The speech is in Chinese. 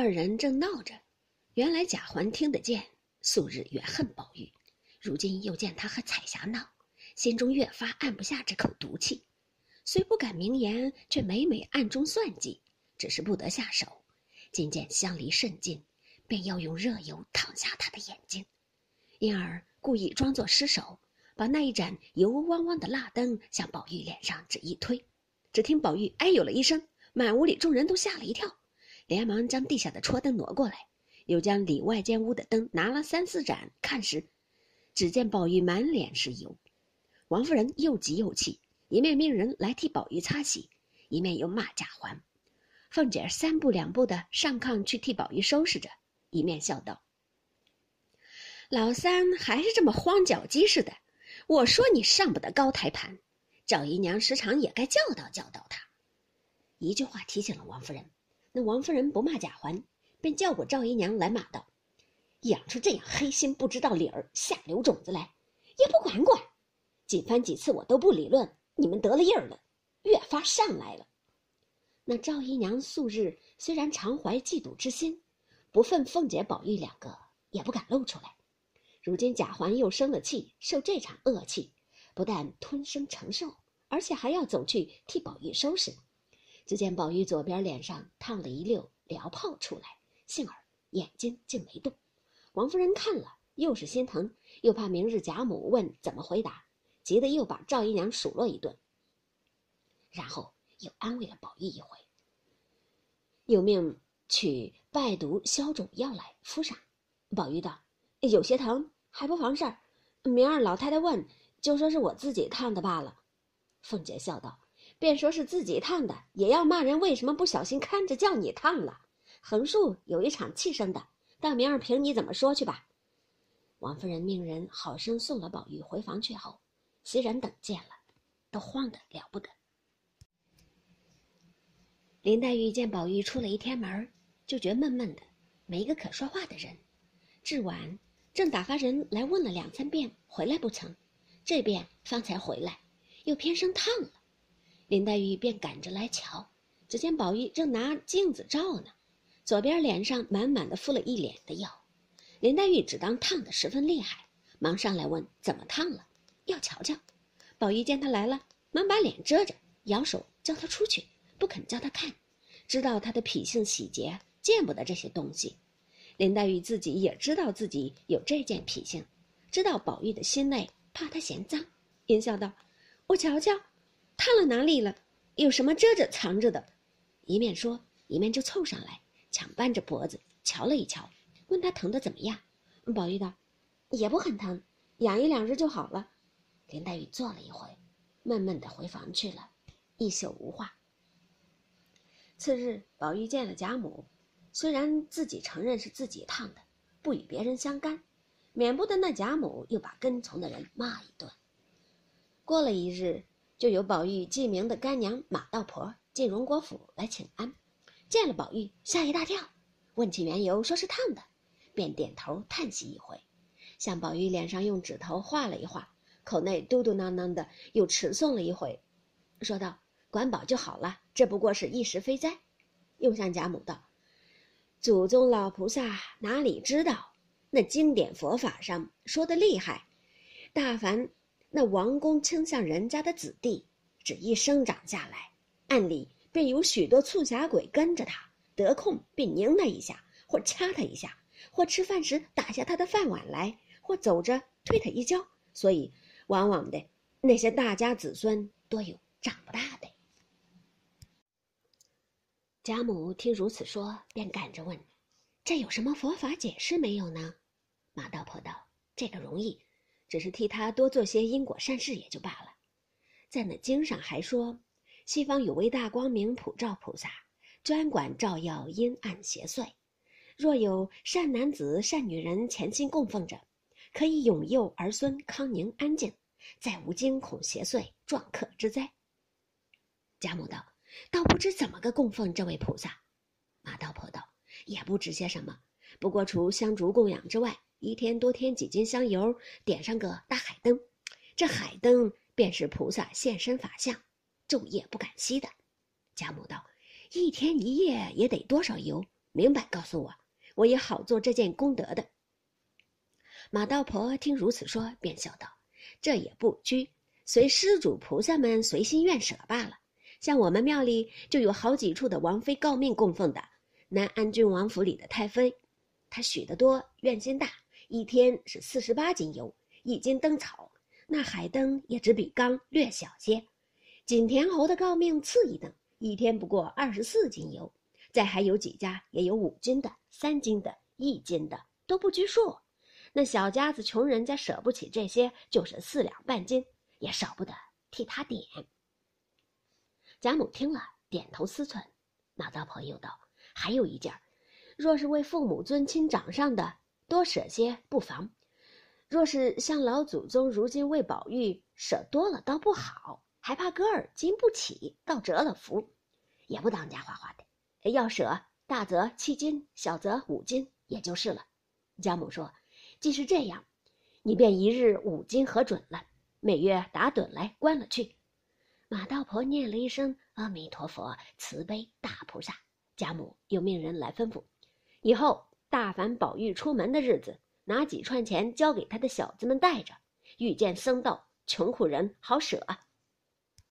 二人正闹着，原来贾环听得见，素日怨恨宝玉，如今又见他和彩霞闹，心中越发按不下这口毒气，虽不敢明言，却每每暗中算计，只是不得下手。今见相离甚近，便要用热油烫瞎他的眼睛，因而故意装作失手，把那一盏油汪汪的蜡灯向宝玉脸上只一推，只听宝玉哎呦了一声，满屋里众人都吓了一跳。连忙将地下的戳灯挪过来，又将里外间屋的灯拿了三四盏看时，只见宝玉满脸是油。王夫人又急又气，一面命人来替宝玉擦洗，一面又骂贾环。凤姐三步两步的上炕去替宝玉收拾着，一面笑道：“老三还是这么慌脚鸡似的，我说你上不得高台盘，赵姨娘时常也该教导教导他。”一句话提醒了王夫人。那王夫人不骂贾环，便叫过赵姨娘来骂道：“养出这样黑心不知道理儿、下流种子来，也不管管。几番几次我都不理论，你们得了印儿了，越发上来了。”那赵姨娘素日虽然常怀嫉妒之心，不忿凤姐、宝玉两个，也不敢露出来。如今贾环又生了气，受这场恶气，不但吞声承受，而且还要走去替宝玉收拾。只见宝玉左边脸上烫了一溜燎泡出来，幸而眼睛竟没动。王夫人看了，又是心疼，又怕明日贾母问怎么回答，急得又把赵姨娘数落一顿，然后又安慰了宝玉一回，又命取败毒消肿药来敷上。宝玉道：“有些疼，还不妨事儿，明儿老太太问，就说是我自己烫的罢了。”凤姐笑道。便说是自己烫的，也要骂人为什么不小心看着叫你烫了。横竖有一场气生的，到明儿凭你怎么说去吧。王夫人命人好生送了宝玉回房去后，袭人等见了，都慌得了不得。林黛玉见宝玉出了一天门，就觉闷闷的，没个可说话的人。至晚，正打发人来问了两三遍，回来不成，这边方才回来，又偏生烫了。林黛玉便赶着来瞧，只见宝玉正拿镜子照呢，左边脸上满满的敷了一脸的药。林黛玉只当烫的十分厉害，忙上来问怎么烫了，要瞧瞧。宝玉见他来了，忙把脸遮着，摇手叫他出去，不肯叫他看，知道他的脾性喜洁，见不得这些东西。林黛玉自己也知道自己有这件脾性，知道宝玉的心内怕他嫌脏，阴笑道：“我瞧瞧。”烫了哪里了？有什么遮着藏着的？一面说，一面就凑上来，抢扳着脖子瞧了一瞧，问他疼的怎么样？宝玉道：“也不很疼，养一两日就好了。”林黛玉坐了一回，闷闷的回房去了，一宿无话。次日，宝玉见了贾母，虽然自己承认是自己烫的，不与别人相干，免不得那贾母又把跟从的人骂一顿。过了一日。就有宝玉记名的干娘马道婆进荣国府来请安，见了宝玉吓一大跳，问起缘由，说是烫的，便点头叹息一回，向宝玉脸上用指头画了一画，口内嘟嘟囔囔的又持诵了一回，说道：“管饱就好了，这不过是一时非灾。”又向贾母道：“祖宗老菩萨哪里知道，那经典佛法上说的厉害，大凡。”那王公倾向人家的子弟，只一生长下来，暗里便有许多促狭鬼跟着他，得空便拧他一下，或掐他一下，或吃饭时打下他的饭碗来，或走着推他一跤。所以，往往的那些大家子孙多有长不大的。贾母听如此说，便赶着问：“这有什么佛法解释没有呢？”马道婆道：“这个容易。”只是替他多做些因果善事也就罢了，在那经上还说，西方有位大光明普照菩萨，专管照耀阴暗邪祟。若有善男子、善女人虔心供奉着，可以永佑儿孙康宁安静，再无惊恐邪祟撞客之灾。贾母道：“倒不知怎么个供奉这位菩萨。”马道婆道：“也不知些什么，不过除香烛供养之外。”一天多添几斤香油，点上个大海灯，这海灯便是菩萨现身法相，昼夜不敢熄的。贾母道：“一天一夜也得多少油？明白告诉我，我也好做这件功德的。”马道婆听如此说，便笑道：“这也不拘，随施主菩萨们随心愿舍罢了。像我们庙里就有好几处的王妃诰命供奉的，南安郡王府里的太妃，她许得多，愿心大，一天是四十八斤油，一斤灯草，那海灯也只比缸略小些。景田侯的诰命次一等，一天不过二十四斤油，再还有几家也有五斤的、三斤的、一斤的，都不拘数。”那小家子穷人家舍不起这些，就是四两半斤也少不得替他点。贾母听了，点头思忖。马道婆又道：“还有一件，若是为父母尊亲长上的，多舍些不妨；若是像老祖宗如今为宝玉舍多了，倒不好，还怕哥儿经不起，倒折了福，也不当家花花的。要舍，大则七斤，小则五斤，也就是了。”贾母说。既是这样，你便一日五斤核准了，每月打盹来关了去。马道婆念了一声阿弥陀佛，慈悲大菩萨。贾母又命人来吩咐，以后大凡宝玉出门的日子，拿几串钱交给他的小子们带着，遇见僧道穷苦人好舍。